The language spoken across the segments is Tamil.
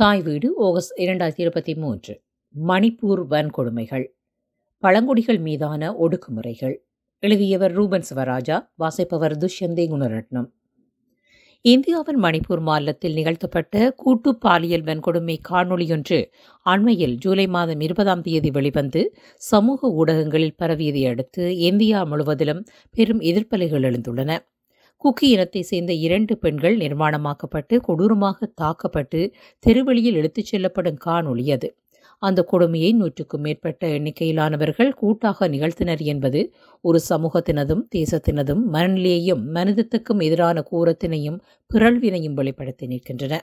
தாய் வீடு ஆகஸ்ட் இரண்டாயிரத்தி இருபத்தி மூன்று. மணிப்பூர் வன்கொடுமைகள். பழங்குடிகள் மீதான ஒடுக்குமுறைகள். எழுதியவர் ரூபன் சிவராஜா வாசிப்பவர் துஷ்யந்தே குணரட்னம் இந்தியாவின் மணிப்பூர் மாநிலத்தில் நிகழ்த்தப்பட்ட கூட்டு பாலியல் வன்கொடுமை காணொளியொன்று அண்மையில் ஜூலை மாதம் இருபதாம் தேதி வெளிவந்து சமூக ஊடகங்களில் பரவியதை அடுத்து இந்தியா முழுவதிலும் பெரும் எதிர்ப்பலைகள் எழுந்துள்ளன. குக்கி இனத்தை சேர்ந்த இரண்டு பெண்கள் நிர்மாணமாக்கப்பட்டு கொடூரமாக தாக்கப்பட்டு தெருவெளியில் எடுத்துச் செல்லப்படும் காணொளி அது. அந்த கொடுமையை நூற்றுக்கும் மேற்பட்ட எண்ணிக்கையிலானவர்கள் கூட்டாக நிகழ்த்தினர் என்பது ஒரு சமூகத்தினதும் தேசத்தினதும் மனநிலையையும் மனிதத்துக்கும் எதிரான கூரத்தினையும் பிறழ்வினையும் வெளிப்படுத்தி நிற்கின்றன.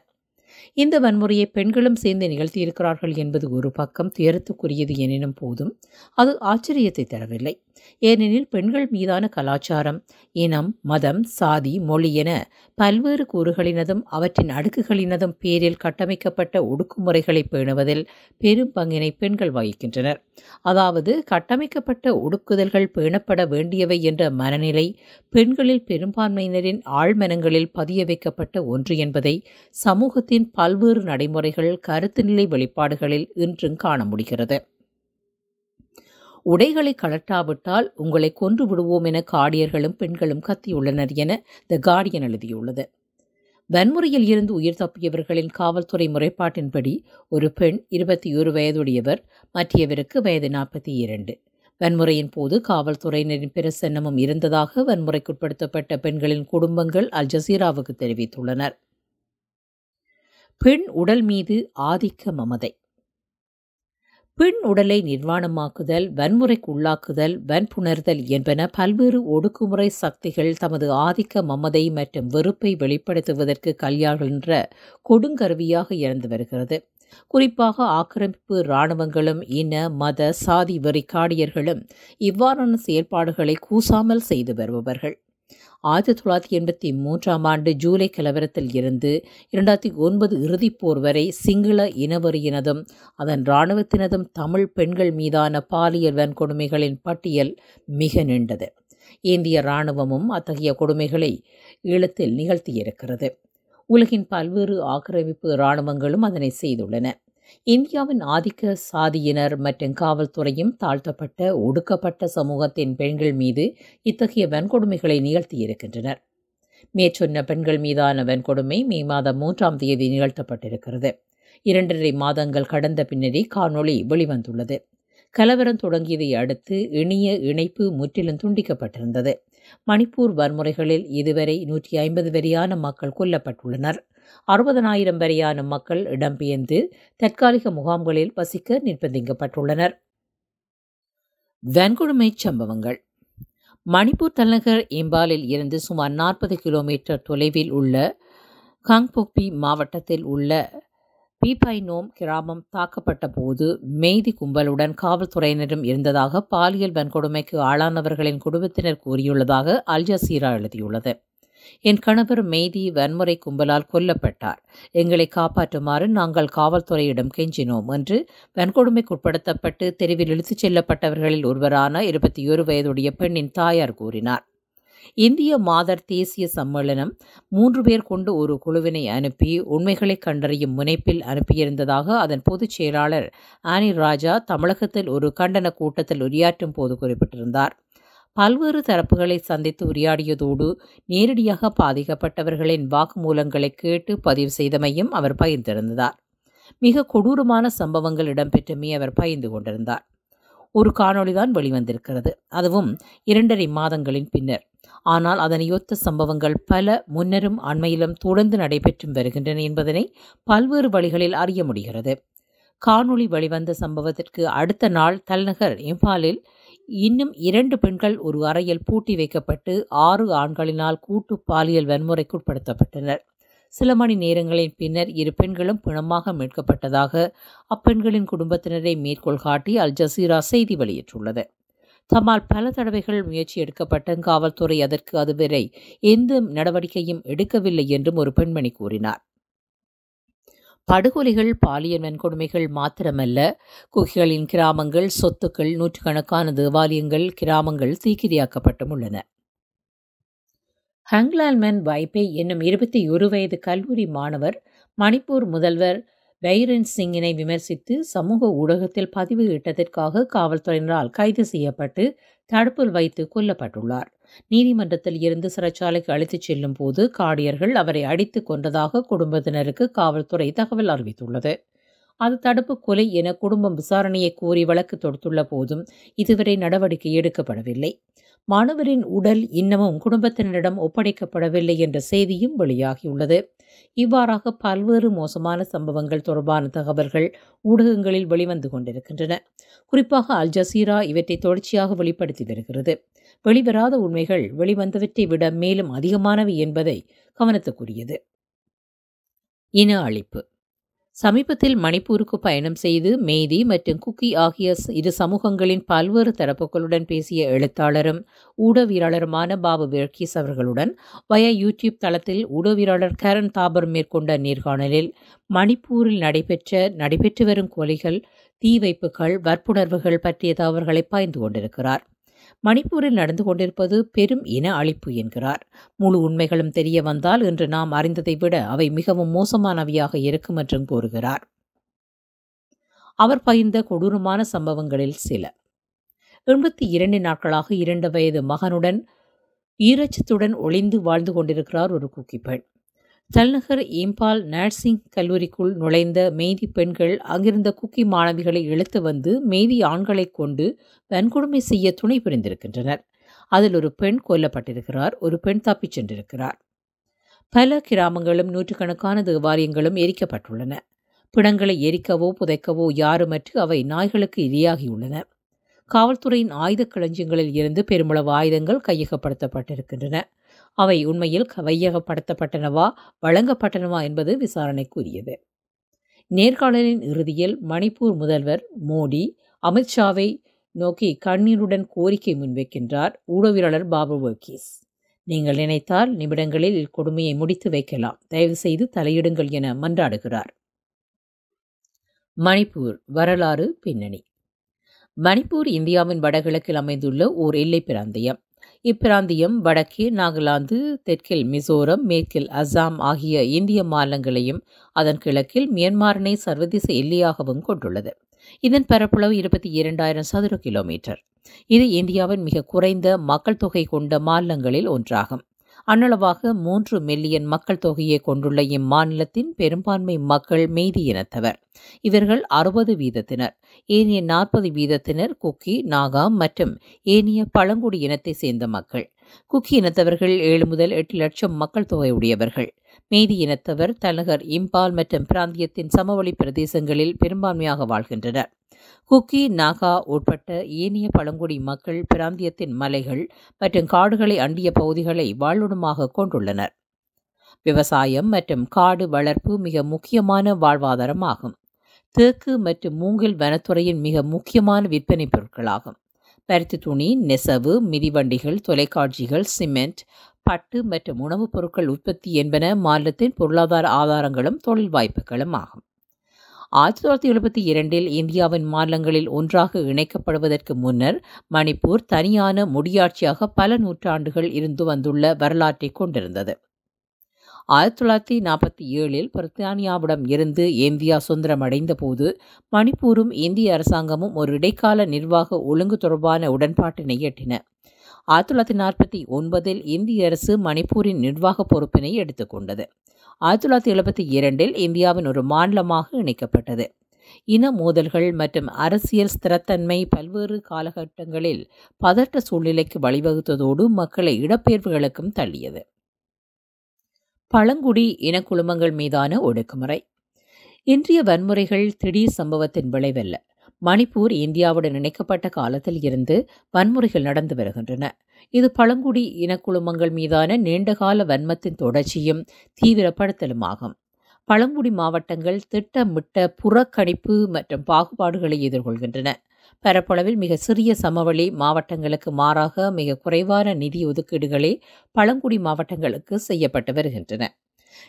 இந்த வன்முறையை பெண்களும் சேர்ந்து நிகழ்த்தியிருக்கிறார்கள் என்பது ஒரு பக்கம் துயரத்துக்குரியது எனினும் போதும் அது ஆச்சரியத்தை தரவில்லை. ஏனெனில் பெண்கள் மீதான கலாச்சாரம் இனம் மதம் சாதி மொழி என பல்வேறு கூறுகளினதும் அவற்றின் அடுக்குகளினதும் பேரில் கட்டமைக்கப்பட்ட ஒடுக்குமுறைகளை பேணுவதில் பெரும் பங்கினை பெண்கள் வகிக்கின்றனர். அதாவது கட்டமைக்கப்பட்ட ஒடுக்குதல்கள் பேணப்பட வேண்டியவை என்ற மனநிலை பெண்களில் பெரும்பான்மையினரின் ஆழ்மனங்களில் பதிய வைக்கப்பட்ட ஒன்று என்பதை சமூகத்தின் பல்வேறு நடைமுறைகள் கருத்துநிலை வெளிப்பாடுகளில் இன்றும் காண முடிகிறது. உடைகளை கலட்டாவிட்டால் உங்களை கொன்று விடுவோம் என காடியர்களும் பெண்களும் கத்தியுள்ளனர் என த கார்டியன் எழுதியுள்ளது. வன்முறையில் இருந்து உயிர் தப்பியவர்களின் காவல்துறை முறைப்பாட்டின்படி ஒரு பெண் இருபத்தி ஒரு வயதுடையவர் மற்றவருக்கு வயது நாற்பத்தி இரண்டு வன்முறையின் போது காவல்துறையினரின் பிரசன்னமும் இருந்ததாக வன்முறைக்குட்படுத்தப்பட்ட பெண்களின் குடும்பங்கள் அல் ஜசீராவுக்கு தெரிவித்துள்ளனர். பெண் உடல் மீது ஆதிக்க மமதை. பெண் உடலை நிர்வாணமாக்குதல் வன்முறைக்கு உள்ளாக்குதல் வன்புணர்தல் என்பன பல்வேறு ஒடுக்குமுறை சக்திகள் தமது ஆதிக்க மமதை மற்றும் வெறுப்பை வெளிப்படுத்துவதற்கு கையாள்கின்ற கொடுங்கருவியாக இருந்து வருகிறது. குறிப்பாக ஆக்கிரமிப்பு இராணுவங்களும் இன மத சாதி வெறிக்காடியர்களும் இவ்வாறான செயல்பாடுகளை கூசாமல் செய்து வருபவர்கள். ஆயிரத்தி தொள்ளாயிரத்தி எண்பத்தி மூன்றாம் ஆண்டு ஜூலை கலவரத்தில் இருந்து இரண்டாயிரத்தி ஒன்பது இறுதிப்போர் வரை சிங்கள இனவெறியினதும் அதன் இராணுவத்தினதும் தமிழ் பெண்கள் மீதான பாலியல் வன்கொடுமைகளின் பட்டியல் மிக நீண்டது. இந்திய இராணுவமும் அத்தகைய கொடுமைகளை ஈழத்தில் நிகழ்த்தியிருக்கிறது. உலகின் பல்வேறு ஆக்கிரமிப்பு இராணுவங்களும் அதனை செய்துள்ளன. இந்தியாவின் ஆதிக்க சாதியினர் மற்றும் காவல்துறையும் தாழ்த்தப்பட்ட ஒடுக்கப்பட்ட சமூகத்தின் பெண்கள் மீது இத்தகைய வன்கொடுமைகளை நிகழ்த்தியிருக்கின்றனர். மேற்சொன்ன பெண்கள் மீதான வன்கொடுமை மே மாதம் மூன்றாம் தேதி நிகழ்த்தப்பட்டிருக்கிறது. இரண்டரை மாதங்கள் கடந்த பின்னரே காணொளி வெளிவந்துள்ளது. கலவரம் தொடங்கியதை அடுத்து இணைய இணைப்பு முற்றிலும் துண்டிக்கப்பட்டிருந்தது. மணிப்பூர் வன்முறைகளில் இதுவரை நூற்றி ஐம்பது வரையான மக்கள் கொல்லப்பட்டுள்ளனர். அறுபதனாயிரம் வரையான மக்கள் இடம்பெயர்ந்து தற்காலிக முகாம்களில் வசிக்க நிர்பந்திக்கப்பட்டுள்ளனர். வன்கொடுமை சம்பவங்கள். மணிப்பூர் தலைநகர் இம்பாலில் இருந்து சுமார் நாற்பது கிலோமீட்டர் தொலைவில் உள்ள காங்போக்பி மாவட்டத்தில் உள்ள பீபைனோம் கிராமம் தாக்கப்பட்ட போது மெய்தி கும்பலுடன் காவல்துறையினரும் இருந்ததாக பாலியல் வன்கொடுமைக்கு ஆளானவர்களின் குடும்பத்தினர் கூறியுள்ளதாக அல் ஜசீரா எழுதியுள்ளது. என் கணவர் மெய்தி வன்முறை கும்பலால் கொல்லப்பட்டார். எங்களை காப்பாற்றுமாறு நாங்கள் காவல்துறையிடம் கெஞ்சினோம் என்று வன்கொடுமைக்குட்படுத்தப்பட்டு தெருவில் இழுத்துச் செல்லப்பட்டவர்களில் ஒருவரான இருபத்தி ஒரு வயதுடைய பெண்ணின் தாயார் கூறினார். இந்திய மாதர் தேசிய சம்மேளனம் மூன்று பேர் கொண்டு ஒரு குழுவினை அனுப்பி உண்மைகளை கண்டறியும் முனைப்பில் அனுப்பியிருந்ததாக அதன் பொதுச் செயலாளர் ஆனி ராஜா தமிழகத்தில் ஒரு கண்டன கூட்டத்தில் உரையாற்றும் போது குறிப்பிட்டிருந்தார். பல்வேறு தரப்புகளை சந்தித்து உரையாடியதோடு நேரடியாக பாதிக்கப்பட்டவர்களின் வாக்குமூலங்களை கேட்டு பதிவு செய்தமையும் அவர் பகிர்ந்திருந்தார். மிக கொடூரமான சம்பவங்கள் இடம்பெற்றுமே அவர் பகிர்ந்து கொண்டிருந்தார். ஒரு காணொளிதான் வெளிவந்திருக்கிறது. அதுவும் இரண்டரை மாதங்களின் பின்னர். ஆனால் அதனையொத்த சம்பவங்கள் பல முன்னரும் அண்மையிலும் தொடர்ந்து நடைபெற்றும் வருகின்றன என்பதனை பல்வேறு வழிகளில் அறிய முடிகிறது. காணொளி வெளிவந்த சம்பவத்திற்கு அடுத்த நாள் தலைநகர் இம்பாலில் இன்னும் இரண்டு பெண்கள் ஒரு அறையில் பூட்டி வைக்கப்பட்டு ஆறு ஆண்களினால் கூட்டு பாலியல் வன்முறைக்குட்படுத்தப்பட்டனர் சில மணி நேரங்களின் பின்னர் இரு பெண்களும் பிணமாக மீட்கப்பட்டதாக அப்பெண்களின் குடும்பத்தினரை மேற்கோள் காட்டி அல் ஜசீரா செய்தி வெளியிட்டுள்ளது. தம்மால் பல தடவைகள் முயற்சி எடுக்கப்பட்ட காவல்துறை அதற்கு அதுவரை எந்த நடவடிக்கையும் எடுக்கவில்லை என்றும் ஒரு பெண்மணி கூறினார். படுகொலைகள் பாலியல் வன்கொடுமைகள் மாத்திரமல்ல. குகிகளின் கிராமங்கள் சொத்துக்கள் நூற்றுக்கணக்கான தேவாலயங்கள் கிராமங்கள் தீக்கிரியாக்கப்பட்டும் உள்ளன. ஹங்லால்மன் வைப்பே என்னும் இருபத்தி ஒரு வயது கல்லூரி மாணவர் மணிப்பூர் முதல்வர் பைரன் சிங்கினை விமர்சித்து சமூக ஊடகத்தில் பதிவு இட்டதற்காக காவல்துறையினரால் கைது செய்யப்பட்டு தடுப்பில் வைத்து கொல்லப்பட்டுள்ளார். நீதிமன்றத்தில் இருந்து சிறைச்சாலைக்கு அழைத்துச் செல்லும் போது காடியர்கள் அவரை அடித்து கொன்றதாக குடும்பத்தினருக்கு காவல்துறை தகவல் அறிவித்துள்ளது. அது தடுப்பு கொலை என குடும்பம் விசாரணையை கோரி வழக்கு தொடுத்துள்ள போதும் இதுவரை நடவடிக்கை எடுக்கப்படவில்லை. மாணவரின் உடல் இன்னமும் குடும்பத்தினரிடம் ஒப்படைக்கப்படவில்லை என்ற செய்தியும் வெளியாகியுள்ளது. இவ்வாறாக பல்வேறு மோசமான சம்பவங்கள் தொடர்பான தகவல்கள் ஊடகங்களில் வெளிவந்து கொண்டிருக்கின்றன. குறிப்பாக அல் ஜசீரா இவற்றை தொடர்ச்சியாக வெளிப்படுத்தி வருகிறது. வெளிவராத உண்மைகள் வெளிவந்தவற்றை விட மேலும் அதிகமானவை என்பதை கவனத்துக்குரியது. இன அழிப்பு. சமீபத்தில் மணிப்பூருக்கு பயணம் செய்து மேதி மற்றும் குக்கி ஆகிய இரு சமூகங்களின் பல்வேறு தரப்புகளுடன் பேசிய எழுத்தாளரும் ஊடகவியலாளருமான பாபு வெர்கீஸ் அவர்களுடன் வய யூடியூப் தளத்தில் ஊடகவியலாளர் கரண் தாபர் மேற்கொண்ட நேர்காணலில் மணிப்பூரில் நடைபெற்ற நடைபெற்று வரும் கொலைகள் தீ வைப்புகள் வற்புணர்வுகள் பற்றிய தவறுகளை பாய்ந்து கொண்டிருக்கிறார். மணிப்பூரில் நடந்து கொண்டிருப்பது பெரும் இன அழிப்பு என்கிறார். முழு உண்மைகளும் தெரிய வந்தால் இன்று நாம் அறிந்ததை விட அவை மிகவும் மோசமானவையாக இருக்கும் என்றும் கூறுகிறார். அவர் பகிர்ந்த கொடூரமான சம்பவங்களில் சில. எண்பத்தி இரண்டு நாட்களாக இரண்டு வயது மகனுடன் ஈரச்சத்துடன் ஒளிந்து வாழ்ந்து கொண்டிருக்கிறார் ஒரு குக்கி பெண். தலைநகர் இம்பால் நர்சிங் கல்லூரிக்குள் நுழைந்த மெய்தி பெண்கள் அங்கிருந்த குக்கி மாணவிகளை இழுத்து வந்து மெய்தி ஆண்களை கொண்டு வன்கொடுமை செய்ய துணை புரிந்திருக்கின்றனர். அதில் ஒரு பெண் கொல்லப்பட்டிருக்கிறார் ஒரு பெண் தப்பிச் சென்றிருக்கிறார். பல கிராமங்களும் நூற்றுக்கணக்கான தேவாலயங்களும் எரிக்கப்பட்டுள்ளன. பிணங்களை எரிக்கவோ புதைக்கவோ யாருமற்று அவை நாய்களுக்கு இரையாகியுள்ளன காவல்துறையின் ஆயுத களஞ்சியங்களில் இருந்து பெருமளவு ஆயுதங்கள் கையகப்படுத்தப்பட்டிருக்கின்றன. அவை உண்மையில் கையகப்படுத்தப்பட்டனவா வழங்கப்பட்டனவா என்பது விசாரணைக்குரியது. நேர்காணலின் இறுதியில் மணிப்பூர் முதல்வர் மோடி அமித்ஷாவை நோக்கி கண்ணீருடன் கோரிக்கை முன்வைக்கின்றார் ஊடகவியலாளர் பாபு வர்கீஸ். நீங்கள் நினைத்தால் நிமிடங்களில் இக்கொடுமையை முடித்து வைக்கலாம். தயவு செய்து தலையிடுங்கள் என மன்றாடுகிறார். மணிப்பூர் வரலாறு பின்னணி. மணிப்பூர் இந்தியாவின் வடகிழக்கில் அமைந்துள்ள ஓர் எல்லை பிராந்தியம். இப்பிராந்தியம் வடக்கே நாகாலாந்து தெற்கில் மிசோரம் மேற்கில் அசாம் ஆகிய இந்திய மாநிலங்களையும் அதன் கிழக்கில் மியன்மாரினை சர்வதேச எல்லையாகவும் கொண்டுள்ளது. இதன் பரப்பளவு இருபத்தி இரண்டாயிரம் சதுர கிலோமீட்டர். இது இந்தியாவின் மிக குறைந்த மக்கள் தொகை கொண்ட மாநிலங்களில் ஒன்றாகும். அன்னளவாக மூன்று மில்லியன் மக்கள் தொகையை கொண்டுள்ள இம்மாநிலத்தின் பெரும்பான்மை மக்கள் மேதி இனத்தவர். இவர்கள் அறுபது வீதத்தினர். ஏனைய நாற்பது வீதத்தினர் குக்கி நாகா மற்றும் ஏனைய பழங்குடி இனத்தை சேர்ந்த மக்கள். குக்கி இனத்தவர்கள் ஏழு முதல் எட்டு லட்சம் மக்கள் தொகை உடையவர்கள். மேதி இனத்தவர் தலைநகர் இம்பால் மற்றும் பிராந்தியத்தின் சமவெளி பிரதேசங்களில் பெரும்பான்மையாக வாழ்கின்றனர். குக்கி நாகா உட்பட்ட ஏனைய பழங்குடி மக்கள் பிராந்தியத்தின் மலைகள் மற்றும் காடுகளை அண்டிய பகுதிகளை வாழ்விடமாக கொண்டுள்ளனர். விவசாயம் மற்றும் காடு வளர்ப்பு மிக முக்கியமான வாழ்வாதாரமாகும். தேக்கு மற்றும் மூங்கில் வனத்துறையின் மிக முக்கியமான விற்பனை பொருட்களாகும். பருத்தி துணி நெசவு மிதிவண்டிகள் தொலைக்காட்சிகள் சிமெண்ட் பட்டு மற்றும் உணவுப் பொருட்கள் உற்பத்தி என்பன மாநிலத்தின் பொருளாதார ஆதாரங்களும் தொழில் வாய்ப்புகளும் ஆகும். ஆயிரத்தி தொள்ளாயிரத்தி எழுபத்தி இரண்டில் இந்தியாவின் மாநிலங்களில் ஒன்றாக இணைக்கப்படுவதற்கு முன்னர் மணிப்பூர் தனியான முடியாட்சியாக பல நூற்றாண்டுகள் இருந்து வந்துள்ள வரலாற்றை கொண்டிருந்தது. ஆயிரத்தி தொள்ளாயிரத்தி நாற்பத்தி ஏழில் பிரித்தானியாவிடம் இருந்து இந்தியா சுதந்திரமடைந்த போது மணிப்பூரும் இந்திய அரசாங்கமும் ஒரு இடைக்கால நிர்வாக ஒழுங்கு தொடர்பான உடன்பாட்டினை எட்டின. ஆயிரத்தி தொள்ளாயிரத்தி நாற்பத்தி ஒன்பதில் இந்திய அரசு மணிப்பூரின் நிர்வாக பொறுப்பினை எடுத்துக்கொண்டது ஆயிரத்தி தொள்ளாயிரத்தி எழுபத்தி இரண்டில் இந்தியாவின் ஒரு மாநிலமாக இணைக்கப்பட்டது. இன மோதல்கள் மற்றும் அரசியல் ஸ்திரத்தன்மை பல்வேறு காலகட்டங்களில் பதட்ட சூழ்நிலைக்கு வழிவகுத்ததோடு மக்களை இடப்பெயர்வுகளுக்கும் தள்ளியது. பழங்குடி இனக்குழுமங்கள் மீதான ஒடுக்குமுறை. இன்றைய வன்முறைகள் திடீர் சம்பவத்தின் விளைவல்ல. மணிப்பூர் இந்தியாவுடன் இணைக்கப்பட்ட காலத்தில் இருந்து வன்முறைகள் நடந்து வருகின்றன. இது பழங்குடி இனக்குழுமங்கள் மீதான நீண்டகால வன்மத்தின் தொடர்ச்சியும் தீவிரப்படுத்தலுமாகும். பழங்குடி மாவட்டங்கள் திட்டமிட்ட புறக்கணிப்பு மற்றும் பாகுபாடுகளை எதிர்கொள்கின்றன. பரப்பளவில் மிக சிறிய சமவெளி மாவட்டங்களுக்கு மாறாக மிக குறைவான நிதி ஒதுக்கீடுகளே பழங்குடி மாவட்டங்களுக்கு செய்யப்பட்டு வருகின்றன.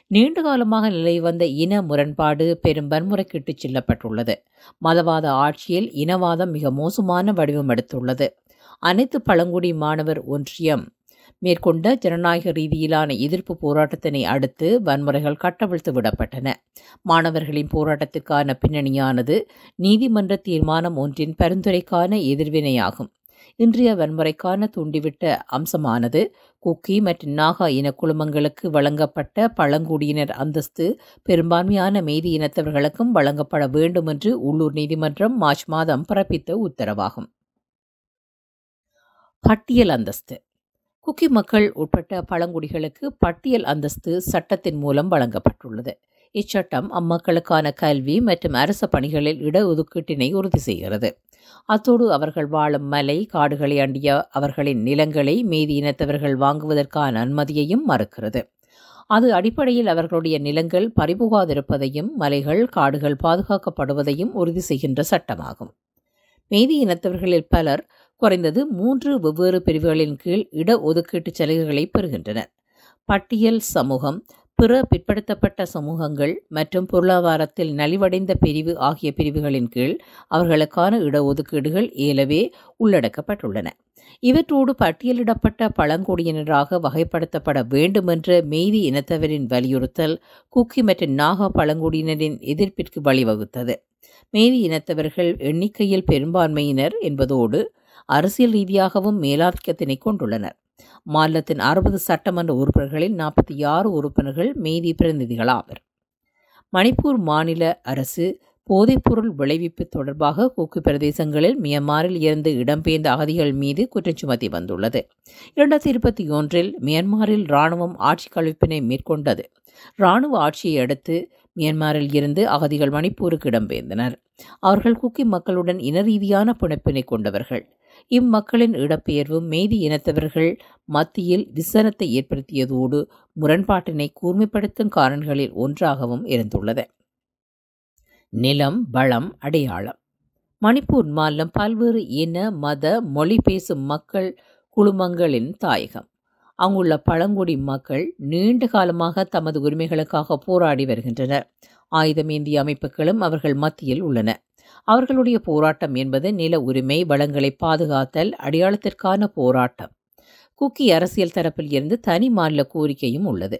நீண்ட காலமாக நிலை வந்த இன முரண்பாடு பெரும் வன்முறைக்கிட்டு செல்லப்பட்டுள்ளது. மதவாத ஆட்சியில் இனவாதம் மிக மோசமான வடிவம் எடுத்துள்ளது. அனைத்து பழங்குடி மாணவர் ஒன்றியம் மேற்கொண்ட ஜனநாயக ரீதியிலான எதிர்ப்பு போராட்டத்தினை அடுத்து வன்முறைகள் கட்டவிழ்த்து விடப்பட்டன. மாணவர்களின் போராட்டத்திற்கான பின்னணியானது நீதிமன்ற தீர்மானம் ஒன்றின் பரிந்துரைக்கான எதிர்வினையாகும். இன்றைய வன்முறைக்கான தூண்டிவிட்ட அம்சமானது குக்கி மற்றும் நாகா இன குழுமங்களுக்கு வழங்கப்பட்ட பழங்குடியினர் அந்தஸ்து பெரும்பான்மையான மேதி இனத்தவர்களுக்கும் வழங்கப்பட வேண்டும் என்று உள்ளூர் நீதிமன்றம் மார்ச் மாதம் பிறப்பித்த உத்தரவாகும். பட்டியல் அந்தஸ்து. குக்கி மக்கள் உட்பட்ட பழங்குடிகளுக்கு பட்டியல் அந்தஸ்து சட்டத்தின் மூலம் வழங்கப்பட்டுள்ளது. இச்சட்டம் அம்மக்களுக்கான கல்வி மற்றும் அரச பணிகளில் இடஒதுக்கீட்டினை உறுதி செய்கிறது. அத்தோடு அவர்கள் வாழும் மலை காடுகளை அண்டிய அவர்களின் நிலங்களை மீதி இனத்தவர்கள் வாங்குவதற்கான அனுமதியையும் மறுக்கிறது. அது அடிப்படையில் அவர்களுடைய நிலங்கள் பறிபுகாதிருப்பதையும் மலைகள் காடுகள் பாதுகாக்கப்படுவதையும் உறுதி செய்கின்ற சட்டமாகும். மீதி இனத்தவர்களில் பலர் குறைந்தது மூன்று வெவ்வேறு பிரிவுகளின் கீழ் இடஒதுக்கீட்டு சலுகைகளை பெறுகின்றனர் பட்டியல் சமூகம் பிற பிற்படுத்தப்பட்ட சமூகங்கள் மற்றும் பொருளாதாரத்தில் நலிவடைந்த பிரிவு ஆகிய பிரிவுகளின் கீழ் அவர்களுக்கான இடஒதுக்கீடுகள் ஏலவே உள்ளடக்கப்பட்டுள்ளன. இவற்றோடு பட்டியலிடப்பட்ட பழங்குடியினராக வகைப்படுத்தப்பட வேண்டுமென்ற மெய்தி இனத்தவரின் வலியுறுத்தல் குக்கி மற்றும் நாகா பழங்குடியினரின் எதிர்ப்பிற்கு வழிவகுத்தது. மேதி இனத்தவர்கள் எண்ணிக்கையில் பெரும்பான்மையினர் என்பதோடு அரசியல் ரீதியாகவும் மேலாதிக்கத்தினை கொண்டுள்ளனர். மாநிலத்தின் அறுபது சட்டமன்ற உறுப்பினர்களில் நாற்பத்தி ஆறு உறுப்பினர்கள் மேதி பிரதிநிதிகளாவர். மணிப்பூர் மாநில அரசு போதைப்பொருள் விளைவிப்பு தொடர்பாக கூக்கு பிரதேசங்களில் மியன்மாரில் இருந்து இடம்பெயர்ந்த அகதிகள் மீது குற்றம் சுமத்தி வந்துள்ளது. இரண்டாயிரத்தி இருபத்தி ஒன்றில் மியான்மரில் இராணுவம் ஆட்சி கழிப்பினை மேற்கொண்டது. இராணுவ ஆட்சியை அடுத்து மியான்மரில் இருந்து அகதிகள் மணிப்பூருக்கு இடம்பெயர்ந்தனர். அவர்கள் குக்கி மக்களுடன் இன ரீதியான பிணைப்பினை கொண்டவர்கள். இம்மக்களின் இடப்பெயர்வும் மேதி இனத்தவர்கள் மத்தியில் விசனத்தை ஏற்படுத்தியதோடு முரண்பாட்டினை கூர்மைப்படுத்தும் காரணிகளில் ஒன்றாகவும் இருந்துள்ளது. நிலம் வளம் அடையாளம். மணிப்பூர் மாநிலம் பல்வேறு இன மத மொழி பேசும் மக்கள் குழுமங்களின் தாயகம். அங்குள்ள பழங்குடி மக்கள் நீண்ட காலமாக தமது உரிமைகளுக்காக போராடி வருகின்றனர். ஆயுதமேந்திய அமைப்புகளும் அவர்கள் மத்தியில் உள்ளன. அவர்களுடைய போராட்டம் என்பது நில உரிமை வளங்களை பாதுகாத்தல் அடையாளத்திற்கான போராட்டம். குக்கி அரசியல் தரப்பில் இருந்து தனி மாநில கோரிக்கையும் உள்ளது.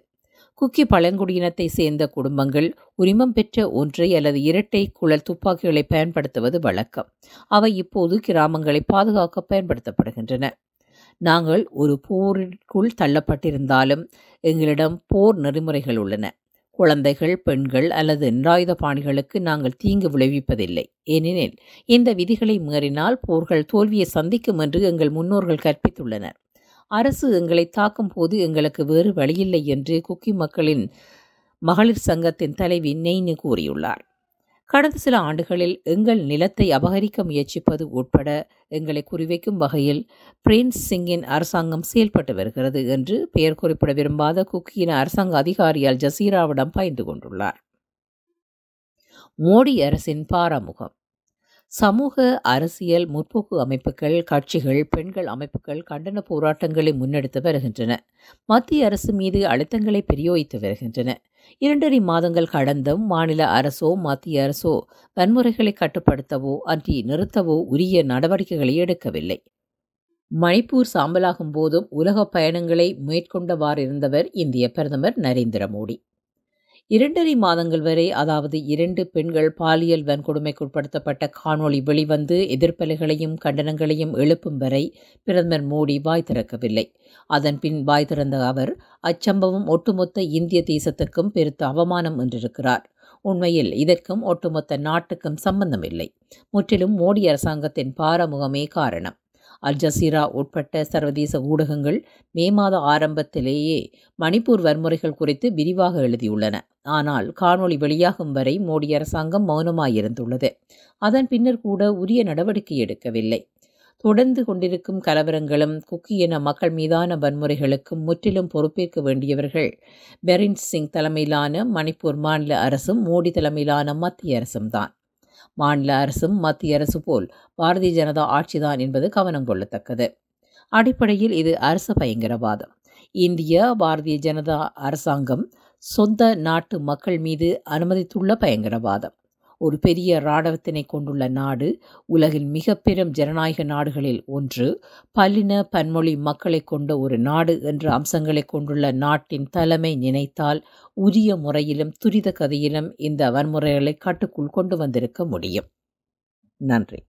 குக்கி பழங்குடியினத்தை சேர்ந்த குடும்பங்கள் உரிமம் பெற்ற ஒன்றை அல்லது இரட்டை குழல் துப்பாக்கிகளை பயன்படுத்துவது வழக்கம். அவை இப்போது கிராமங்களை பாதுகாக்க பயன்படுத்தப்படுகின்றன. நாங்கள் ஒரு போரிற்குள் தள்ளப்பட்டிருந்தாலும் எங்களிடம் போர் நெறிமுறைகள் உள்ளன. குழந்தைகள் பெண்கள் அல்லது நிராயுத பாணிகளுக்கு நாங்கள் தீங்கு விளைவிப்பதில்லை. ஏனெனில் இந்த விதிகளை மீறினால் போர்கள் தோல்வியை சந்திக்கும் என்று எங்கள் முன்னோர்கள் கற்பித்துள்ளனர். அரசு எங்களை தாக்கும் போது எங்களுக்கு வேறு வழியில்லை என்று குக்கி மக்களின் மகளிர் சங்கத்தின் தலைவி நெய்னு கூறியுள்ளார் கடந்த சில ஆண்டுகளில் எங்கள் நிலத்தை அபகரிக்க முயற்சிப்பது உட்பட எங்களை குறிவைக்கும் வகையில் பிரின்ஸ் சிங்கின் அரசாங்கம் செயல்பட்டு வருகிறது என்று பெயர் குறிப்பிட விரும்பாத குக்கியின் அரசாங்க அதிகாரியால் ஜசீராவிடம் பயின்று கொண்டுள்ளார். மோடி அரசின் பாராமுகம். சமூக அரசியல் முற்போக்கு அமைப்புகள் கட்சிகள் பெண்கள் அமைப்புகள் கண்டன போராட்டங்களை முன்னெடுத்து வருகின்றன. மத்திய அரசு மீது அழுத்தங்களை பிரயோகித்து வருகின்றன. இரண்டரை மாதங்கள் கடந்தும் மாநில அரசோ மத்திய அரசோ வன்முறைகளை கட்டுப்படுத்தவோ அன்றி நிறுத்தவோ உரிய நடவடிக்கைகளை எடுக்கவில்லை. மணிப்பூர் சாம்பலாகும் போதும் உலக பயணங்களை மேற்கொண்டவாறிருந்தவர் இந்திய பிரதமர் நரேந்திர மோடி. இரண்டரை மாதங்கள் வரை அதாவது இரண்டு பெண்கள் பாலியல் வன்கொடுமைக்குட்படுத்தப்பட்ட காணொளி வெளிவந்து எதிர்ப்பலைகளையும் கண்டனங்களையும் எழுப்பும் வரை பிரதமர் மோடி வாய் திறக்கவில்லை. அதன் பின் வாய் திறந்த அவர் அச்சம்பவம் ஒட்டுமொத்த இந்திய தேசத்துக்கும் பெருத்த அவமானம் என்றிருக்கிறார். உண்மையில் இதற்கும் ஒட்டுமொத்த நாட்டுக்கும் சம்பந்தமில்லை. முற்றிலும் மோடி அரசாங்கத்தின் பாரமுகமே காரணம். அல் ஜசீரா உட்பட்ட சர்வதேச ஊடகங்கள் மே மாத ஆரம்பத்திலேயே மணிப்பூர் வன்முறைகள் குறித்து விரிவாக எழுதியுள்ளன. ஆனால் காணொளி வெளியாகும் வரை மோடி அரசாங்கம் மௌனமாயிருந்துள்ளது. அதன் பின்னர் கூட உரிய நடவடிக்கை எடுக்கவில்லை. தொடர்ந்து கொண்டிருக்கும் கலவரங்களும் குக்கி என மக்கள் மீதான வன்முறைகளுக்கும் முற்றிலும் பொறுப்பேற்க வேண்டியவர்கள் பெரின் சிங் தலைமையிலான மணிப்பூர் மாநில அரசும் மோடி தலைமையிலான மத்திய அரசும் தான் மாநில அரசும் மத்திய அரசு போல் பாரதிய ஜனதா ஆட்சிதான் என்பது கவனம் கொள்ளத்தக்கது. அடிப்படையில் இது அரசு பயங்கரவாதம். இந்திய பாரதிய ஜனதா அரசாங்கம் சொந்த நாட்டு மக்கள் மீது அனுமதித்துள்ள பயங்கரவாதம். ஒரு பெரிய இராணுவத்தினை கொண்டுள்ள நாடு உலகின் மிக பெரும் ஜனநாயக நாடுகளில் ஒன்று பல்லின பன்மொழி மக்களை கொண்ட ஒரு நாடு என்ற அம்சங்களை கொண்டுள்ள நாட்டின் தலைமை நினைத்தால் உரிய முறையிலும் துரித கதையிலும் இந்த வன்முறைகளை கட்டுக்குள் கொண்டு வந்திருக்க முடியும். நன்றி.